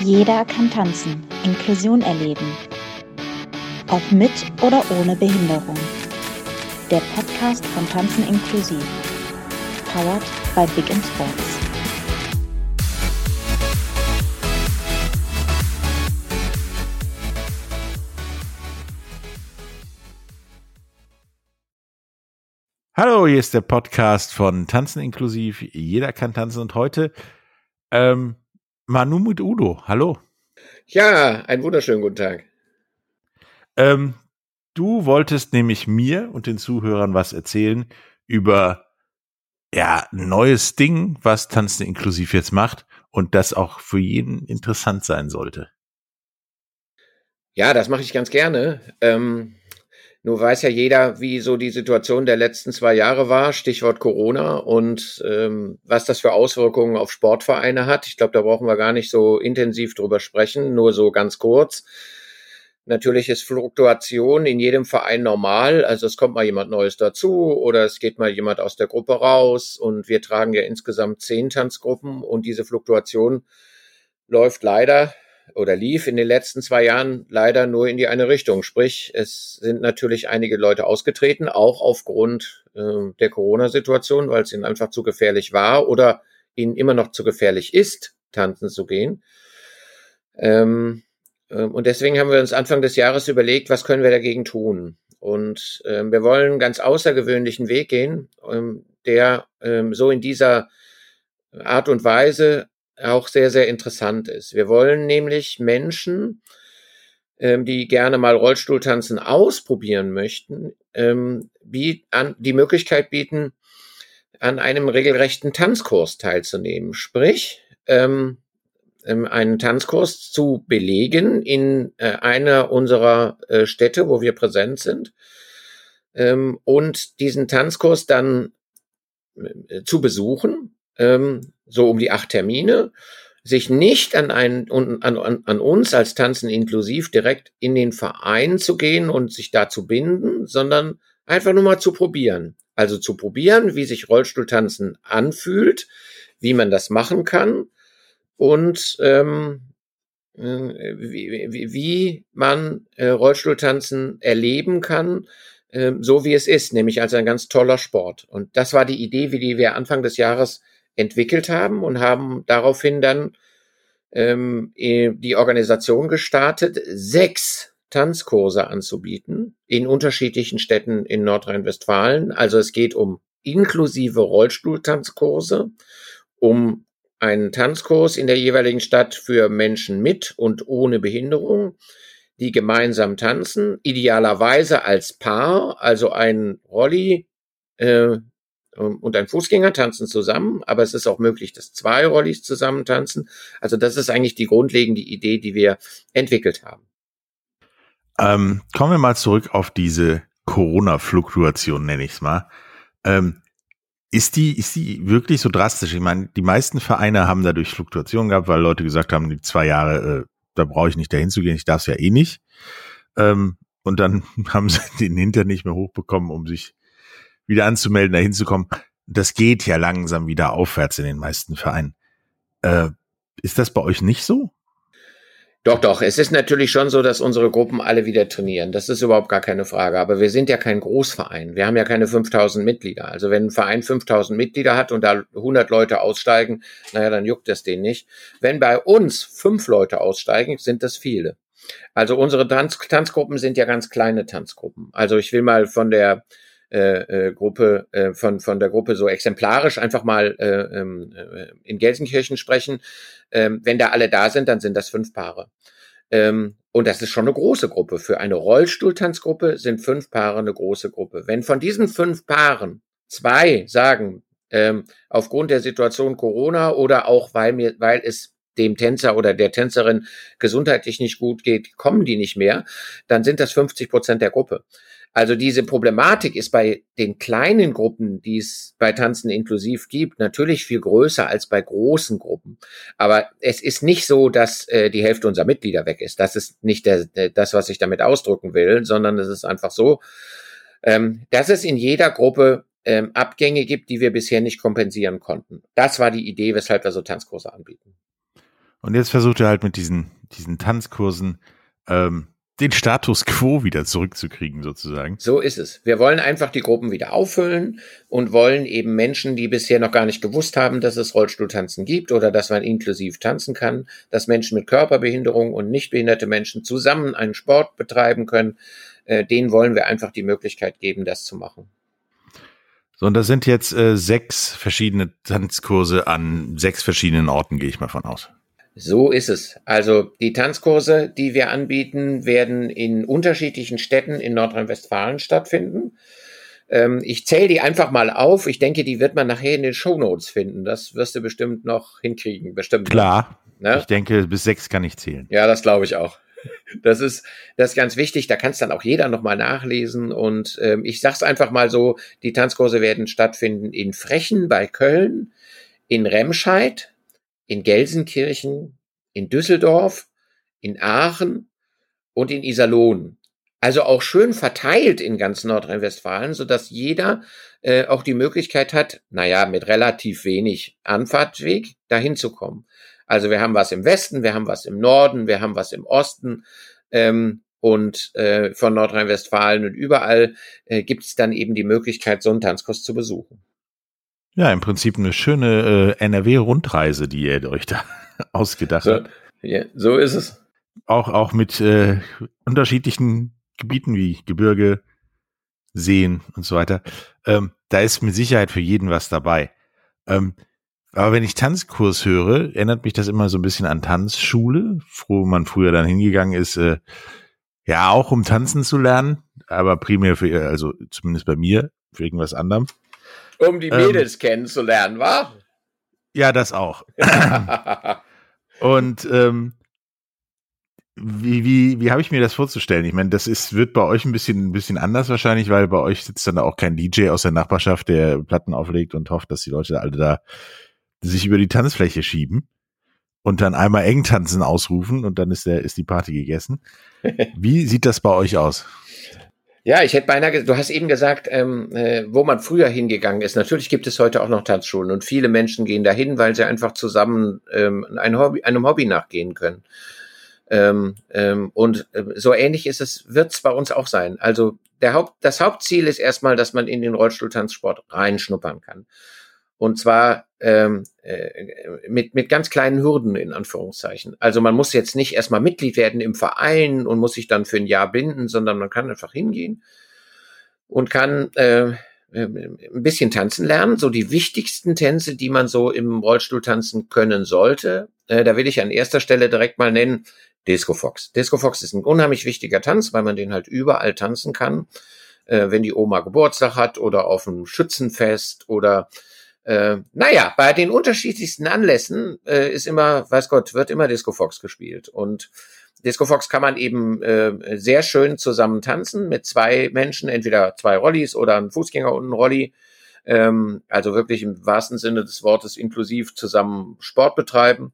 Jeder kann tanzen, Inklusion erleben. Ob mit oder ohne Behinderung. Der Podcast von Tanzen inklusiv. Powered by Big in Sports. Hallo, hier ist der Podcast von Tanzen inklusiv. Jeder kann tanzen und heute ähm, Manu mit Udo. Hallo. Ja, einen wunderschönen guten Tag. Ähm, du wolltest nämlich mir und den Zuhörern was erzählen über ja ein neues Ding, was Tanzen inklusiv jetzt macht und das auch für jeden interessant sein sollte. Ja, das mache ich ganz gerne. Ähm, nur weiß ja jeder, wie so die Situation der letzten zwei Jahre war, Stichwort Corona und ähm, was das für Auswirkungen auf Sportvereine hat. Ich glaube, da brauchen wir gar nicht so intensiv drüber sprechen, nur so ganz kurz. Natürlich ist Fluktuation in jedem Verein normal. Also es kommt mal jemand Neues dazu oder es geht mal jemand aus der Gruppe raus und wir tragen ja insgesamt zehn Tanzgruppen und diese Fluktuation läuft leider oder lief in den letzten zwei Jahren leider nur in die eine Richtung. Sprich, es sind natürlich einige Leute ausgetreten, auch aufgrund äh, der Corona-Situation, weil es ihnen einfach zu gefährlich war oder ihnen immer noch zu gefährlich ist, tanzen zu gehen. Ähm, äh, und deswegen haben wir uns Anfang des Jahres überlegt, was können wir dagegen tun? Und äh, wir wollen einen ganz außergewöhnlichen Weg gehen, ähm, der ähm, so in dieser Art und Weise auch sehr, sehr interessant ist. Wir wollen nämlich Menschen, ähm, die gerne mal Rollstuhltanzen ausprobieren möchten, ähm, an, die Möglichkeit bieten, an einem regelrechten Tanzkurs teilzunehmen. Sprich, ähm, ähm einen Tanzkurs zu belegen in äh, einer unserer äh, Städte, wo wir präsent sind, ähm, und diesen Tanzkurs dann äh, zu besuchen ähm, so um die acht Termine, sich nicht an, einen, an, an, an uns als Tanzen inklusiv direkt in den Verein zu gehen und sich da zu binden, sondern einfach nur mal zu probieren. Also zu probieren, wie sich Rollstuhltanzen anfühlt, wie man das machen kann und ähm, äh, wie, wie, wie man äh, Rollstuhltanzen erleben kann, äh, so wie es ist, nämlich als ein ganz toller Sport. Und das war die Idee, wie die wir Anfang des Jahres entwickelt haben und haben daraufhin dann ähm, die Organisation gestartet, sechs Tanzkurse anzubieten in unterschiedlichen Städten in Nordrhein-Westfalen. Also es geht um inklusive Rollstuhltanzkurse, um einen Tanzkurs in der jeweiligen Stadt für Menschen mit und ohne Behinderung, die gemeinsam tanzen, idealerweise als Paar, also ein Rolli äh, und ein Fußgänger tanzen zusammen, aber es ist auch möglich, dass zwei Rollis zusammen tanzen. Also das ist eigentlich die grundlegende Idee, die wir entwickelt haben. Ähm, kommen wir mal zurück auf diese Corona-Fluktuation, nenne ich es mal. Ähm, ist die, ist die wirklich so drastisch? Ich meine, die meisten Vereine haben dadurch Fluktuationen gehabt, weil Leute gesagt haben, die zwei Jahre, äh, da brauche ich nicht dahin zu gehen, ich darf es ja eh nicht. Ähm, und dann haben sie den Hinter nicht mehr hochbekommen, um sich wieder anzumelden, da hinzukommen. Das geht ja langsam wieder aufwärts in den meisten Vereinen. Äh, ist das bei euch nicht so? Doch, doch. Es ist natürlich schon so, dass unsere Gruppen alle wieder trainieren. Das ist überhaupt gar keine Frage. Aber wir sind ja kein Großverein. Wir haben ja keine 5000 Mitglieder. Also wenn ein Verein 5000 Mitglieder hat und da 100 Leute aussteigen, naja, dann juckt das den nicht. Wenn bei uns fünf Leute aussteigen, sind das viele. Also unsere Tanz Tanzgruppen sind ja ganz kleine Tanzgruppen. Also ich will mal von der äh, äh, Gruppe äh, von von der Gruppe so exemplarisch einfach mal äh, ähm, äh, in Gelsenkirchen sprechen. Ähm, wenn da alle da sind, dann sind das fünf Paare. Ähm, und das ist schon eine große Gruppe. Für eine Rollstuhltanzgruppe sind fünf Paare eine große Gruppe. Wenn von diesen fünf Paaren zwei sagen, ähm, aufgrund der Situation Corona oder auch weil mir, weil es dem Tänzer oder der Tänzerin gesundheitlich nicht gut geht, kommen die nicht mehr, dann sind das 50 Prozent der Gruppe. Also diese Problematik ist bei den kleinen Gruppen, die es bei Tanzen inklusiv gibt, natürlich viel größer als bei großen Gruppen. Aber es ist nicht so, dass äh, die Hälfte unserer Mitglieder weg ist. Das ist nicht der, das, was ich damit ausdrücken will, sondern es ist einfach so, ähm, dass es in jeder Gruppe ähm, Abgänge gibt, die wir bisher nicht kompensieren konnten. Das war die Idee, weshalb wir so Tanzkurse anbieten. Und jetzt versucht er halt mit diesen, diesen Tanzkursen ähm, den Status quo wieder zurückzukriegen, sozusagen. So ist es. Wir wollen einfach die Gruppen wieder auffüllen und wollen eben Menschen, die bisher noch gar nicht gewusst haben, dass es Rollstuhltanzen gibt oder dass man inklusiv tanzen kann, dass Menschen mit Körperbehinderung und nicht behinderte Menschen zusammen einen Sport betreiben können, äh, denen wollen wir einfach die Möglichkeit geben, das zu machen. So, und das sind jetzt äh, sechs verschiedene Tanzkurse an sechs verschiedenen Orten, gehe ich mal von aus. So ist es. Also die Tanzkurse, die wir anbieten, werden in unterschiedlichen Städten in Nordrhein-Westfalen stattfinden. Ähm, ich zähle die einfach mal auf. Ich denke, die wird man nachher in den Shownotes finden. Das wirst du bestimmt noch hinkriegen. Bestimmt. Klar. Ne? Ich denke, bis sechs kann ich zählen. Ja, das glaube ich auch. Das ist, das ist ganz wichtig. Da kann es dann auch jeder nochmal nachlesen. Und ähm, ich sag's einfach mal so: Die Tanzkurse werden stattfinden in Frechen bei Köln, in Remscheid, in Gelsenkirchen, in Düsseldorf, in Aachen und in Iserlohn. Also auch schön verteilt in ganz Nordrhein-Westfalen, so dass jeder äh, auch die Möglichkeit hat, naja, mit relativ wenig Anfahrtweg dahin zu kommen. Also wir haben was im Westen, wir haben was im Norden, wir haben was im Osten ähm, und äh, von Nordrhein-Westfalen und überall äh, gibt es dann eben die Möglichkeit, so einen Tanzkurs zu besuchen. Ja, im Prinzip eine schöne äh, NRW-Rundreise, die ihr euch da ausgedacht so, habt. Ja, so ist es. Auch, auch mit äh, unterschiedlichen Gebieten wie Gebirge, Seen und so weiter. Ähm, da ist mit Sicherheit für jeden was dabei. Ähm, aber wenn ich Tanzkurs höre, erinnert mich das immer so ein bisschen an Tanzschule, wo man früher dann hingegangen ist, äh, ja, auch um tanzen zu lernen, aber primär für, also zumindest bei mir, für irgendwas anderem um die ähm. Mädels ähm, kennenzulernen, wa? Ja, das auch. Und ähm, wie, wie, wie habe ich mir das vorzustellen? Ich meine, das ist, wird bei euch ein bisschen, ein bisschen anders wahrscheinlich, weil bei euch sitzt dann auch kein DJ aus der Nachbarschaft, der Platten auflegt und hofft, dass die Leute alle da sich über die Tanzfläche schieben und dann einmal eng tanzen ausrufen und dann ist der, ist die Party gegessen. Wie sieht das bei euch aus? Ja, ich hätte beinahe, du hast eben gesagt, ähm, äh, wo man früher hingegangen ist. Natürlich gibt es heute auch noch Tanzschulen und viele Menschen gehen dahin, weil sie einfach zusammen ähm, ein Hobby, einem Hobby nachgehen können. Ähm, ähm, und äh, so ähnlich ist es, wird es bei uns auch sein. Also der Haupt, das Hauptziel ist erstmal, dass man in den Rollstuhltanzsport reinschnuppern kann. Und zwar ähm, äh, mit, mit ganz kleinen Hürden in Anführungszeichen. Also man muss jetzt nicht erstmal Mitglied werden im Verein und muss sich dann für ein Jahr binden, sondern man kann einfach hingehen und kann äh, ein bisschen tanzen lernen, so die wichtigsten Tänze, die man so im Rollstuhl tanzen können sollte. Äh, da will ich an erster Stelle direkt mal nennen Disco Fox. Disco Fox ist ein unheimlich wichtiger Tanz, weil man den halt überall tanzen kann. Äh, wenn die Oma Geburtstag hat oder auf einem Schützenfest oder äh, naja, bei den unterschiedlichsten Anlässen äh, ist immer, weiß Gott, wird immer Disco Fox gespielt. Und Disco Fox kann man eben äh, sehr schön zusammen tanzen mit zwei Menschen, entweder zwei Rollis oder ein Fußgänger und ein Rolli. Ähm, also wirklich im wahrsten Sinne des Wortes inklusiv zusammen Sport betreiben.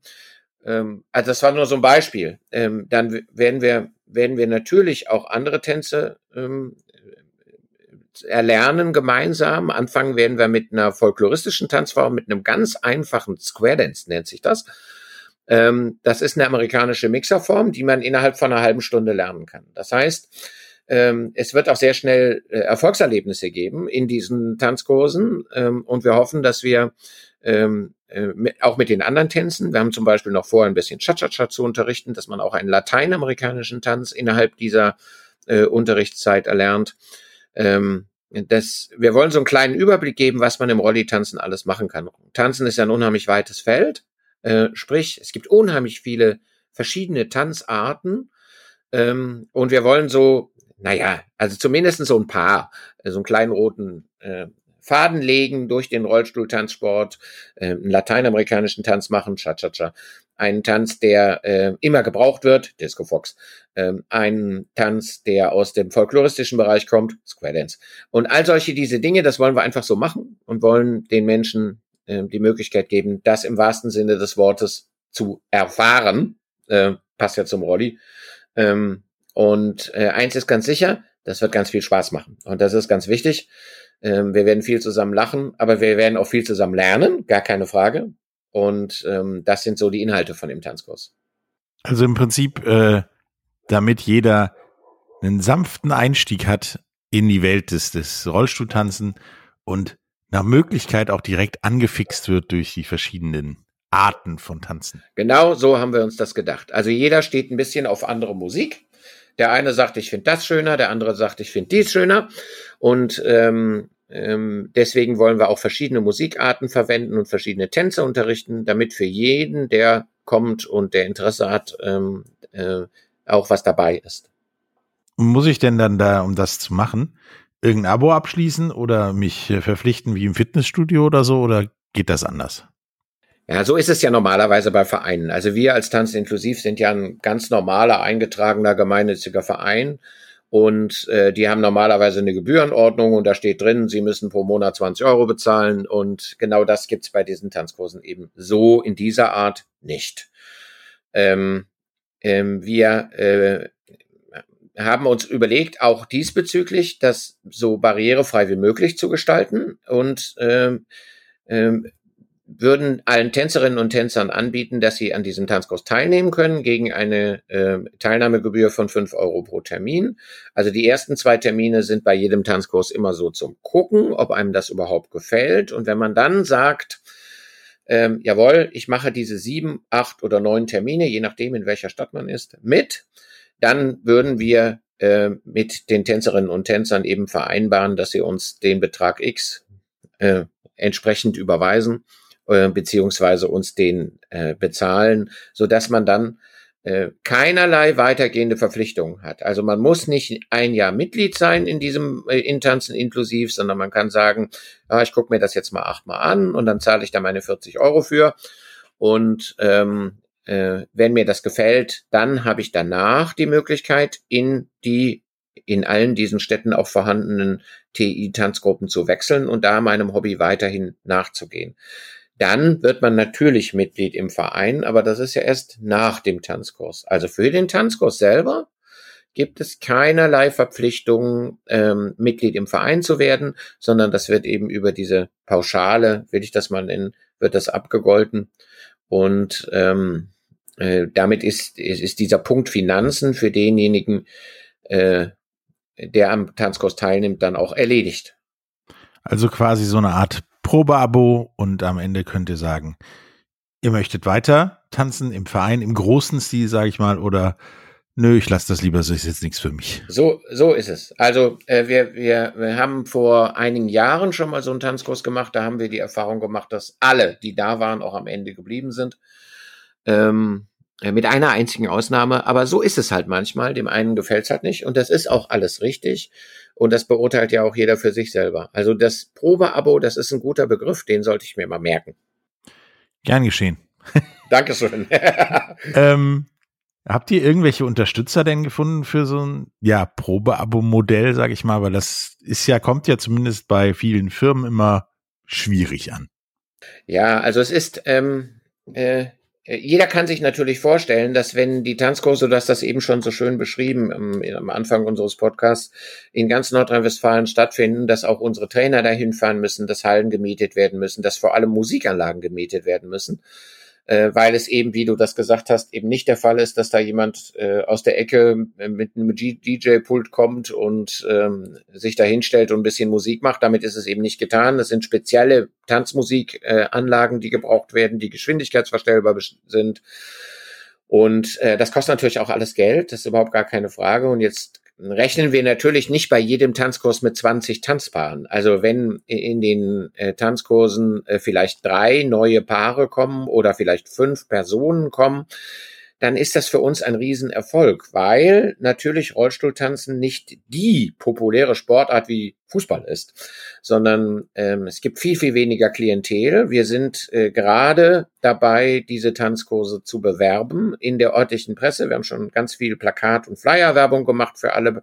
Ähm, also das war nur so ein Beispiel. Ähm, dann werden wir, werden wir natürlich auch andere Tänze ähm, erlernen gemeinsam. Anfangen werden wir mit einer folkloristischen Tanzform, mit einem ganz einfachen Square Dance nennt sich das. Ähm, das ist eine amerikanische Mixerform, die man innerhalb von einer halben Stunde lernen kann. Das heißt, ähm, es wird auch sehr schnell äh, Erfolgserlebnisse geben in diesen Tanzkursen ähm, und wir hoffen, dass wir ähm, äh, mit, auch mit den anderen Tänzen, wir haben zum Beispiel noch vor, ein bisschen Cha-Cha-Cha zu unterrichten, dass man auch einen lateinamerikanischen Tanz innerhalb dieser äh, Unterrichtszeit erlernt. Ähm, das, wir wollen so einen kleinen Überblick geben, was man im Rolli-Tanzen alles machen kann. Tanzen ist ja ein unheimlich weites Feld. Äh, sprich, es gibt unheimlich viele verschiedene Tanzarten. Ähm, und wir wollen so, naja, also zumindest so ein paar, so einen kleinen roten äh, Faden legen durch den Rollstuhltanzsport, äh, einen lateinamerikanischen Tanz machen, Cha-Cha-Cha, einen Tanz, der äh, immer gebraucht wird, Disco Fox, ähm, einen Tanz, der aus dem folkloristischen Bereich kommt, Square Dance. Und all solche diese Dinge, das wollen wir einfach so machen und wollen den Menschen äh, die Möglichkeit geben, das im wahrsten Sinne des Wortes zu erfahren. Äh, passt ja zum Rolli. Ähm, und äh, eins ist ganz sicher, das wird ganz viel Spaß machen. Und das ist ganz wichtig. Ähm, wir werden viel zusammen lachen, aber wir werden auch viel zusammen lernen, gar keine Frage. Und ähm, das sind so die Inhalte von dem Tanzkurs. Also im Prinzip, äh, damit jeder einen sanften Einstieg hat in die Welt des, des Rollstuhltanzen und nach Möglichkeit auch direkt angefixt wird durch die verschiedenen Arten von Tanzen. Genau so haben wir uns das gedacht. Also jeder steht ein bisschen auf andere Musik. Der eine sagt, ich finde das schöner, der andere sagt, ich finde dies schöner. Und ähm, ähm, deswegen wollen wir auch verschiedene Musikarten verwenden und verschiedene Tänze unterrichten, damit für jeden, der kommt und der Interesse hat, ähm, äh, auch was dabei ist. Muss ich denn dann da, um das zu machen, irgendein Abo abschließen oder mich verpflichten wie im Fitnessstudio oder so oder geht das anders? Ja, so ist es ja normalerweise bei Vereinen. Also wir als Tanz inklusiv sind ja ein ganz normaler, eingetragener, gemeinnütziger Verein. Und äh, die haben normalerweise eine Gebührenordnung und da steht drin, sie müssen pro Monat 20 Euro bezahlen. Und genau das gibt's bei diesen Tanzkursen eben so in dieser Art nicht. Ähm, ähm, wir äh, haben uns überlegt, auch diesbezüglich das so barrierefrei wie möglich zu gestalten und ähm, ähm, würden allen Tänzerinnen und Tänzern anbieten, dass sie an diesem Tanzkurs teilnehmen können gegen eine äh, Teilnahmegebühr von fünf Euro pro Termin. Also die ersten zwei Termine sind bei jedem Tanzkurs immer so zum Gucken, ob einem das überhaupt gefällt. Und wenn man dann sagt, ähm, jawohl, ich mache diese sieben, acht oder neun Termine, je nachdem, in welcher Stadt man ist, mit, dann würden wir äh, mit den Tänzerinnen und Tänzern eben vereinbaren, dass sie uns den Betrag X äh, entsprechend überweisen äh, beziehungsweise uns den äh, bezahlen, so dass man dann äh, keinerlei weitergehende Verpflichtungen hat. Also man muss nicht ein Jahr Mitglied sein in diesem äh, Intanzen inklusiv, sondern man kann sagen, ja, ich gucke mir das jetzt mal achtmal an und dann zahle ich da meine 40 Euro für. Und ähm, äh, wenn mir das gefällt, dann habe ich danach die Möglichkeit, in die in allen diesen Städten auch vorhandenen TI-Tanzgruppen zu wechseln und da meinem Hobby weiterhin nachzugehen. Dann wird man natürlich Mitglied im Verein, aber das ist ja erst nach dem Tanzkurs. Also für den Tanzkurs selber gibt es keinerlei Verpflichtungen, ähm, Mitglied im Verein zu werden, sondern das wird eben über diese Pauschale, will ich das mal nennen, wird das abgegolten. Und ähm, äh, damit ist, ist, ist dieser Punkt Finanzen für denjenigen, äh, der am Tanzkurs teilnimmt, dann auch erledigt. Also quasi so eine Art Probeabo und am Ende könnt ihr sagen, ihr möchtet weiter tanzen im Verein, im großen Stil, sage ich mal, oder nö, ich lasse das lieber, so ist jetzt nichts für mich. So, so ist es. Also äh, wir, wir, wir haben vor einigen Jahren schon mal so einen Tanzkurs gemacht, da haben wir die Erfahrung gemacht, dass alle, die da waren, auch am Ende geblieben sind. Ähm, äh, mit einer einzigen Ausnahme, aber so ist es halt manchmal. Dem einen gefällt es halt nicht und das ist auch alles richtig. Und das beurteilt ja auch jeder für sich selber. Also das Probeabo, das ist ein guter Begriff, den sollte ich mir mal merken. Gern geschehen. Dankeschön. ähm, habt ihr irgendwelche Unterstützer denn gefunden für so ein ja, Probeabo-Modell, sage ich mal, weil das ist ja, kommt ja zumindest bei vielen Firmen immer schwierig an. Ja, also es ist, ähm, äh, jeder kann sich natürlich vorstellen, dass wenn die Tanzkurse, du hast das eben schon so schön beschrieben am, am Anfang unseres Podcasts, in ganz Nordrhein-Westfalen stattfinden, dass auch unsere Trainer dahin fahren müssen, dass Hallen gemietet werden müssen, dass vor allem Musikanlagen gemietet werden müssen äh, weil es eben, wie du das gesagt hast, eben nicht der Fall ist, dass da jemand äh, aus der Ecke mit einem DJ-Pult kommt und ähm, sich da hinstellt und ein bisschen Musik macht. Damit ist es eben nicht getan. Das sind spezielle Tanzmusikanlagen, äh, die gebraucht werden, die geschwindigkeitsverstellbar sind. Und äh, das kostet natürlich auch alles Geld, das ist überhaupt gar keine Frage. Und jetzt rechnen wir natürlich nicht bei jedem Tanzkurs mit 20 Tanzpaaren. Also wenn in den äh, Tanzkursen äh, vielleicht drei neue Paare kommen oder vielleicht fünf Personen kommen, dann ist das für uns ein Riesenerfolg, weil natürlich Rollstuhltanzen nicht die populäre Sportart wie Fußball ist, sondern ähm, es gibt viel, viel weniger Klientel. Wir sind äh, gerade dabei, diese Tanzkurse zu bewerben in der örtlichen Presse. Wir haben schon ganz viel Plakat- und Flyerwerbung gemacht für alle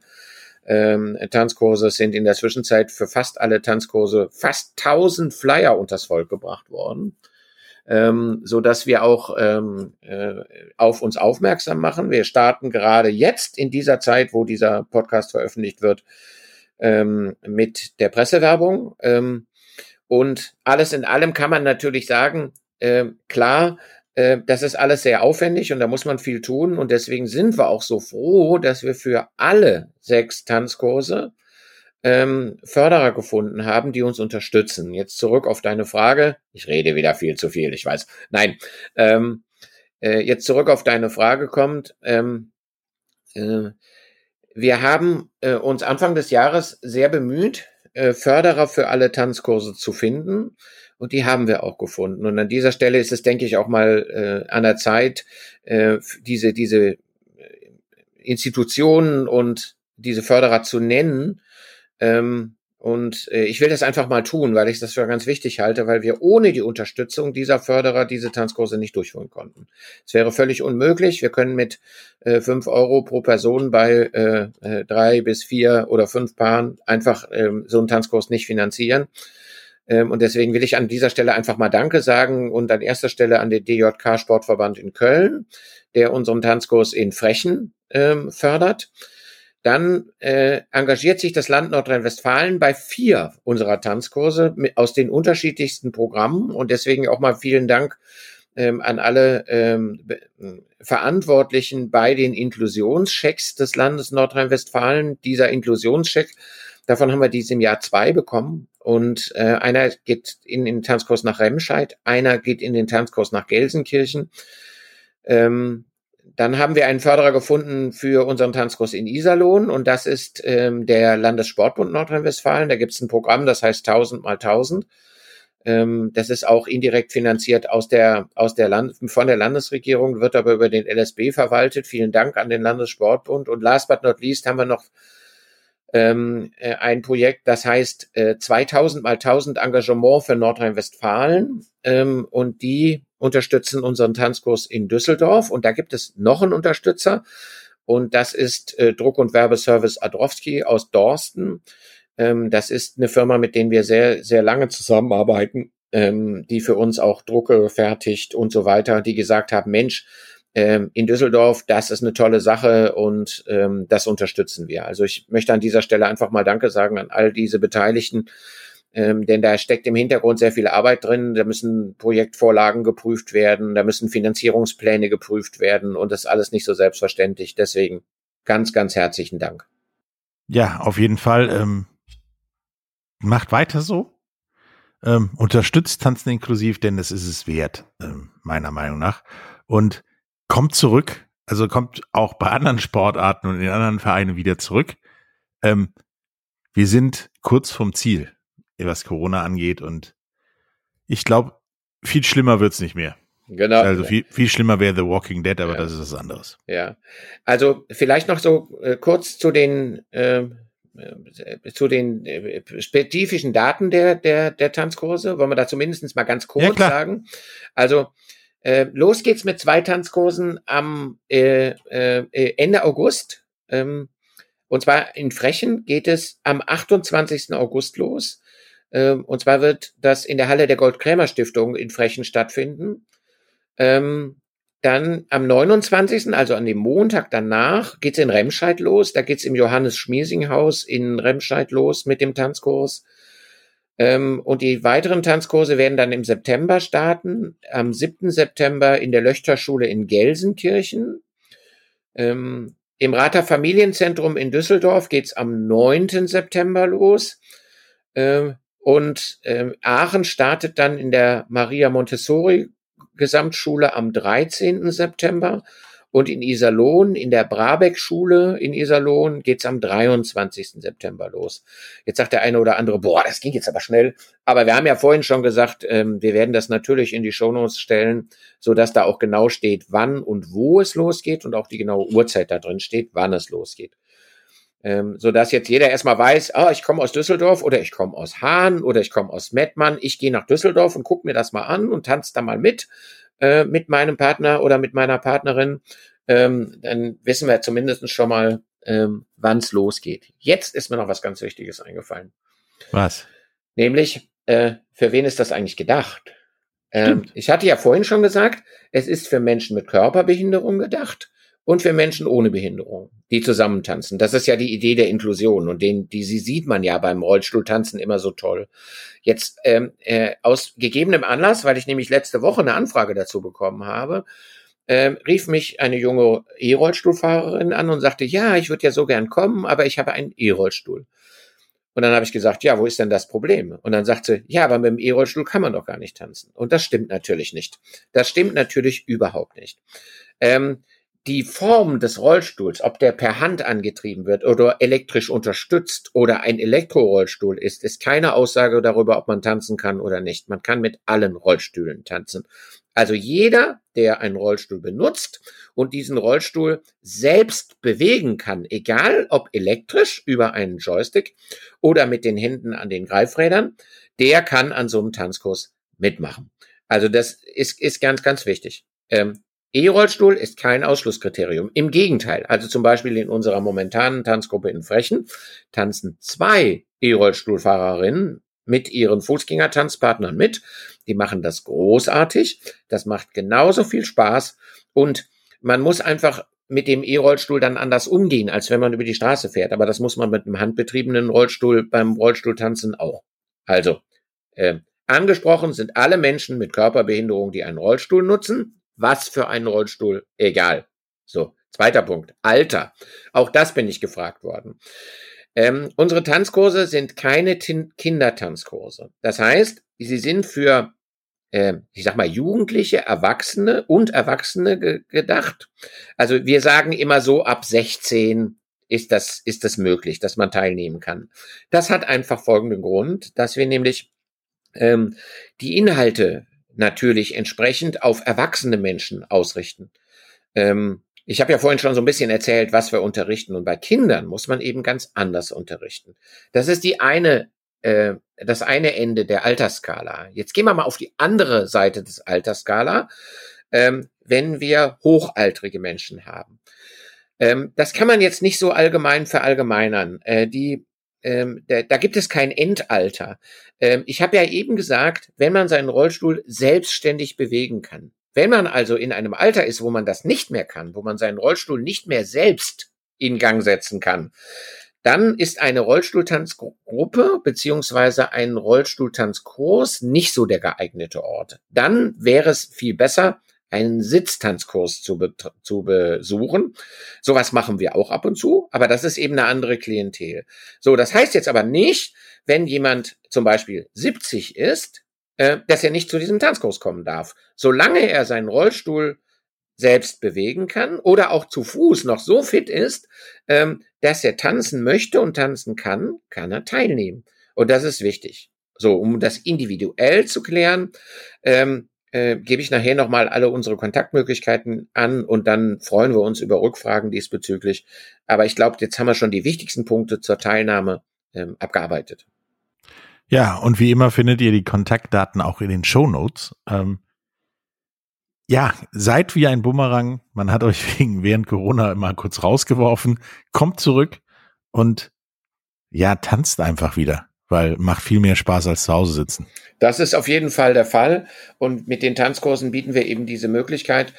ähm, Tanzkurse. Sind in der Zwischenzeit für fast alle Tanzkurse fast 1000 Flyer unters Volk gebracht worden ähm, so dass wir auch ähm, äh, auf uns aufmerksam machen. Wir starten gerade jetzt in dieser Zeit, wo dieser Podcast veröffentlicht wird, ähm, mit der Pressewerbung. Ähm, und alles in allem kann man natürlich sagen, äh, klar, äh, das ist alles sehr aufwendig und da muss man viel tun und deswegen sind wir auch so froh, dass wir für alle sechs Tanzkurse ähm, Förderer gefunden haben, die uns unterstützen. Jetzt zurück auf deine Frage. Ich rede wieder viel zu viel, ich weiß. Nein, ähm, äh, jetzt zurück auf deine Frage kommt. Ähm, äh, wir haben äh, uns Anfang des Jahres sehr bemüht, äh, Förderer für alle Tanzkurse zu finden. Und die haben wir auch gefunden. Und an dieser Stelle ist es, denke ich, auch mal äh, an der Zeit, äh, diese, diese Institutionen und diese Förderer zu nennen, ähm, und äh, ich will das einfach mal tun, weil ich das für ganz wichtig halte, weil wir ohne die Unterstützung dieser Förderer diese Tanzkurse nicht durchführen konnten. Es wäre völlig unmöglich. Wir können mit äh, fünf Euro pro Person bei äh, äh, drei bis vier oder fünf Paaren einfach ähm, so einen Tanzkurs nicht finanzieren. Ähm, und deswegen will ich an dieser Stelle einfach mal Danke sagen und an erster Stelle an den DJK Sportverband in Köln, der unseren Tanzkurs in Frechen ähm, fördert dann äh, engagiert sich das Land Nordrhein-Westfalen bei vier unserer Tanzkurse mit, aus den unterschiedlichsten Programmen und deswegen auch mal vielen Dank ähm, an alle ähm, Verantwortlichen bei den Inklusionschecks des Landes Nordrhein-Westfalen. Dieser Inklusionscheck, davon haben wir diesem Jahr zwei bekommen und äh, einer geht in den Tanzkurs nach Remscheid, einer geht in den Tanzkurs nach Gelsenkirchen. Ähm, dann haben wir einen Förderer gefunden für unseren Tanzkurs in Iserlohn und das ist ähm, der Landessportbund Nordrhein-Westfalen. Da gibt es ein Programm, das heißt 1000 mal 1000. Ähm, das ist auch indirekt finanziert aus der, aus der Land von der Landesregierung, wird aber über den LSB verwaltet. Vielen Dank an den Landessportbund. Und last but not least haben wir noch ähm, äh, ein Projekt, das heißt äh, 2000 mal 1000 Engagement für Nordrhein-Westfalen. Ähm, und die unterstützen unseren Tanzkurs in Düsseldorf. Und da gibt es noch einen Unterstützer. Und das ist äh, Druck- und Werbeservice Adrowski aus Dorsten. Ähm, das ist eine Firma, mit denen wir sehr, sehr lange zusammenarbeiten, ähm, die für uns auch Drucke fertigt und so weiter, die gesagt haben, Mensch, ähm, in Düsseldorf, das ist eine tolle Sache und ähm, das unterstützen wir. Also ich möchte an dieser Stelle einfach mal Danke sagen an all diese Beteiligten, ähm, denn da steckt im Hintergrund sehr viel Arbeit drin. Da müssen Projektvorlagen geprüft werden, da müssen Finanzierungspläne geprüft werden und das alles nicht so selbstverständlich. Deswegen ganz, ganz herzlichen Dank. Ja, auf jeden Fall. Ähm, macht weiter so. Ähm, unterstützt Tanzen inklusiv, denn das ist es wert, ähm, meiner Meinung nach. Und kommt zurück, also kommt auch bei anderen Sportarten und in anderen Vereinen wieder zurück. Ähm, wir sind kurz vom Ziel was Corona angeht. Und ich glaube, viel schlimmer wird's nicht mehr. Genau. Also viel, viel schlimmer wäre The Walking Dead, aber ja. das ist was anderes. Ja. Also vielleicht noch so äh, kurz zu den ähm, äh, zu den äh, spezifischen Daten der, der, der Tanzkurse. Wollen wir da zumindest mal ganz kurz ja, sagen? Also äh, los geht's mit zwei Tanzkursen am äh, äh, Ende August. Ähm, und zwar in Frechen geht es am 28. August los. Ähm, und zwar wird das in der Halle der Gold-Krämer Stiftung in Frechen stattfinden. Ähm, dann am 29., also an dem Montag danach, geht's in Remscheid los. Da geht's im Johannes Schmiesing Haus in Remscheid los mit dem Tanzkurs. Ähm, und die weiteren Tanzkurse werden dann im September starten. Am 7. September in der Löchterschule in Gelsenkirchen. Ähm, Im Rater Familienzentrum in Düsseldorf geht's am 9. September los. Ähm, und ähm, Aachen startet dann in der Maria Montessori Gesamtschule am 13. September und in Iserlohn, in der Brabeck-Schule in Iserlohn, geht's am 23. September los. Jetzt sagt der eine oder andere, boah, das ging jetzt aber schnell. Aber wir haben ja vorhin schon gesagt, ähm, wir werden das natürlich in die Shownotes stellen, so dass da auch genau steht, wann und wo es losgeht und auch die genaue Uhrzeit da drin steht, wann es losgeht ähm, so dass jetzt jeder erstmal weiß, ah, ich komme aus Düsseldorf oder ich komme aus Hahn oder ich komme aus Mettmann, ich gehe nach Düsseldorf und gucke mir das mal an und tanze da mal mit äh, mit meinem Partner oder mit meiner Partnerin, ähm, dann wissen wir zumindest schon mal, ähm, wann es losgeht. Jetzt ist mir noch was ganz Wichtiges eingefallen. Was? Nämlich, äh, für wen ist das eigentlich gedacht? Ähm, ich hatte ja vorhin schon gesagt, es ist für Menschen mit Körperbehinderung gedacht und für Menschen ohne Behinderung, die zusammentanzen. Das ist ja die Idee der Inklusion und den, die sie sieht man ja beim Rollstuhltanzen immer so toll. Jetzt ähm, äh, aus gegebenem Anlass, weil ich nämlich letzte Woche eine Anfrage dazu bekommen habe, ähm, rief mich eine junge E-Rollstuhlfahrerin an und sagte, ja, ich würde ja so gern kommen, aber ich habe einen E-Rollstuhl. Und dann habe ich gesagt, ja, wo ist denn das Problem? Und dann sagt sie, ja, aber mit dem E-Rollstuhl kann man doch gar nicht tanzen. Und das stimmt natürlich nicht. Das stimmt natürlich überhaupt nicht. Ähm, die Form des Rollstuhls, ob der per Hand angetrieben wird oder elektrisch unterstützt oder ein Elektrorollstuhl ist, ist keine Aussage darüber, ob man tanzen kann oder nicht. Man kann mit allen Rollstühlen tanzen. Also jeder, der einen Rollstuhl benutzt und diesen Rollstuhl selbst bewegen kann, egal ob elektrisch über einen Joystick oder mit den Händen an den Greifrädern, der kann an so einem Tanzkurs mitmachen. Also das ist, ist ganz, ganz wichtig. Ähm, E-Rollstuhl ist kein Ausschlusskriterium. Im Gegenteil. Also zum Beispiel in unserer momentanen Tanzgruppe in Frechen tanzen zwei E-Rollstuhlfahrerinnen mit ihren Fußgängertanzpartnern mit. Die machen das großartig. Das macht genauso viel Spaß. Und man muss einfach mit dem E-Rollstuhl dann anders umgehen, als wenn man über die Straße fährt. Aber das muss man mit einem handbetriebenen Rollstuhl beim Rollstuhltanzen auch. Also, äh, angesprochen sind alle Menschen mit Körperbehinderung, die einen Rollstuhl nutzen was für einen Rollstuhl, egal. So, zweiter Punkt. Alter. Auch das bin ich gefragt worden. Ähm, unsere Tanzkurse sind keine Tin Kindertanzkurse. Das heißt, sie sind für, äh, ich sag mal, Jugendliche, Erwachsene und Erwachsene ge gedacht. Also wir sagen immer so, ab 16 ist das, ist das möglich, dass man teilnehmen kann. Das hat einfach folgenden Grund, dass wir nämlich ähm, die Inhalte natürlich entsprechend auf erwachsene Menschen ausrichten. Ähm, ich habe ja vorhin schon so ein bisschen erzählt, was wir unterrichten. Und bei Kindern muss man eben ganz anders unterrichten. Das ist die eine, äh, das eine Ende der Altersskala. Jetzt gehen wir mal auf die andere Seite des Altersskala, ähm, wenn wir hochaltrige Menschen haben. Ähm, das kann man jetzt nicht so allgemein verallgemeinern. Äh, die ähm, da, da gibt es kein Endalter. Ähm, ich habe ja eben gesagt, wenn man seinen Rollstuhl selbstständig bewegen kann. Wenn man also in einem Alter ist, wo man das nicht mehr kann, wo man seinen Rollstuhl nicht mehr selbst in Gang setzen kann, dann ist eine Rollstuhltanzgruppe beziehungsweise ein Rollstuhltanzkurs nicht so der geeignete Ort. Dann wäre es viel besser, einen Sitztanzkurs zu, zu besuchen. Sowas machen wir auch ab und zu, aber das ist eben eine andere Klientel. So, das heißt jetzt aber nicht, wenn jemand zum Beispiel 70 ist, äh, dass er nicht zu diesem Tanzkurs kommen darf. Solange er seinen Rollstuhl selbst bewegen kann oder auch zu Fuß noch so fit ist, ähm, dass er tanzen möchte und tanzen kann, kann er teilnehmen. Und das ist wichtig. So, um das individuell zu klären, ähm, äh, gebe ich nachher nochmal alle unsere Kontaktmöglichkeiten an und dann freuen wir uns über Rückfragen diesbezüglich. Aber ich glaube, jetzt haben wir schon die wichtigsten Punkte zur Teilnahme ähm, abgearbeitet. Ja, und wie immer findet ihr die Kontaktdaten auch in den Show Notes. Ähm, ja, seid wie ein Bumerang. Man hat euch wegen während Corona immer kurz rausgeworfen. Kommt zurück und ja, tanzt einfach wieder weil macht viel mehr Spaß als zu Hause sitzen. Das ist auf jeden Fall der Fall und mit den Tanzkursen bieten wir eben diese Möglichkeit.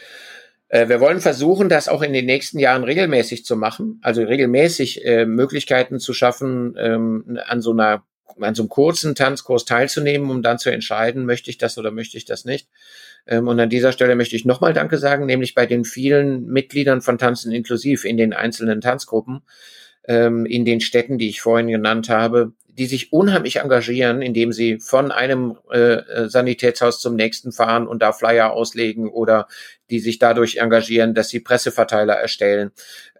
Äh, wir wollen versuchen, das auch in den nächsten Jahren regelmäßig zu machen, also regelmäßig äh, Möglichkeiten zu schaffen, ähm, an so einer an so einem kurzen Tanzkurs teilzunehmen, um dann zu entscheiden, möchte ich das oder möchte ich das nicht. Ähm, und an dieser Stelle möchte ich nochmal Danke sagen, nämlich bei den vielen Mitgliedern von Tanzen inklusiv in den einzelnen Tanzgruppen ähm, in den Städten, die ich vorhin genannt habe, die sich unheimlich engagieren, indem sie von einem äh, äh, Sanitätshaus zum nächsten fahren und da Flyer auslegen oder die sich dadurch engagieren, dass sie Presseverteiler erstellen.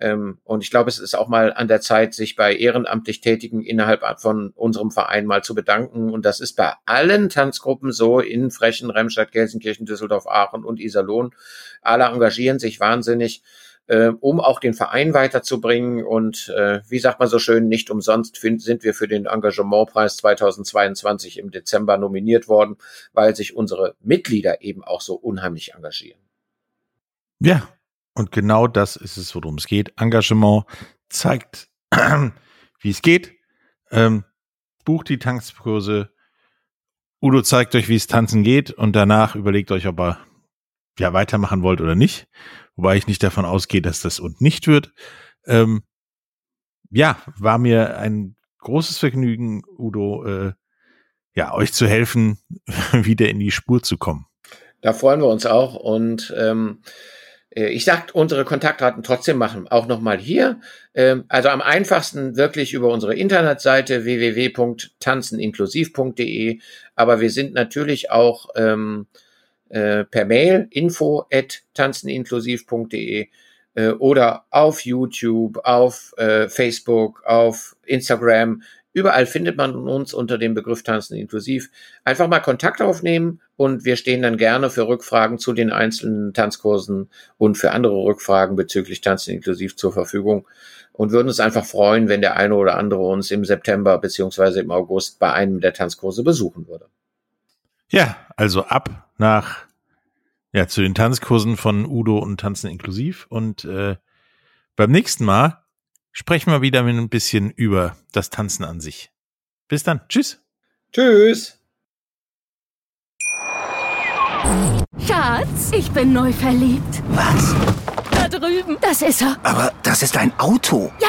Ähm, und ich glaube, es ist auch mal an der Zeit, sich bei ehrenamtlich Tätigen innerhalb von unserem Verein mal zu bedanken. Und das ist bei allen Tanzgruppen so in Frechen, Remstadt, Gelsenkirchen, Düsseldorf, Aachen und Iserlohn. Alle engagieren sich wahnsinnig äh, um auch den Verein weiterzubringen. Und äh, wie sagt man so schön, nicht umsonst find, sind wir für den Engagementpreis 2022 im Dezember nominiert worden, weil sich unsere Mitglieder eben auch so unheimlich engagieren. Ja, und genau das ist es, worum es geht. Engagement zeigt, wie es geht. Ähm, bucht die Tanzkurse. Udo zeigt euch, wie es tanzen geht und danach überlegt euch, ob er ja weitermachen wollt oder nicht. Wobei ich nicht davon ausgehe, dass das und nicht wird. Ähm, ja, war mir ein großes Vergnügen, Udo, äh, ja, euch zu helfen, wieder in die Spur zu kommen. Da freuen wir uns auch und ähm, äh, ich sag unsere Kontaktdaten trotzdem machen, auch nochmal hier. Ähm, also am einfachsten wirklich über unsere Internetseite www.tanzeninklusiv.de, aber wir sind natürlich auch ähm, äh, per Mail info at tanzeninklusiv.de äh, oder auf YouTube, auf äh, Facebook, auf Instagram. Überall findet man uns unter dem Begriff Tanzen inklusiv. Einfach mal Kontakt aufnehmen und wir stehen dann gerne für Rückfragen zu den einzelnen Tanzkursen und für andere Rückfragen bezüglich Tanzen inklusiv zur Verfügung und würden uns einfach freuen, wenn der eine oder andere uns im September beziehungsweise im August bei einem der Tanzkurse besuchen würde. Ja, also ab nach ja zu den Tanzkursen von Udo und Tanzen inklusiv und äh, beim nächsten Mal sprechen wir wieder mit ein bisschen über das Tanzen an sich. Bis dann. Tschüss. Tschüss. Schatz, ich bin neu verliebt. Was? Da drüben. Das ist er. Aber das ist ein Auto. Ja,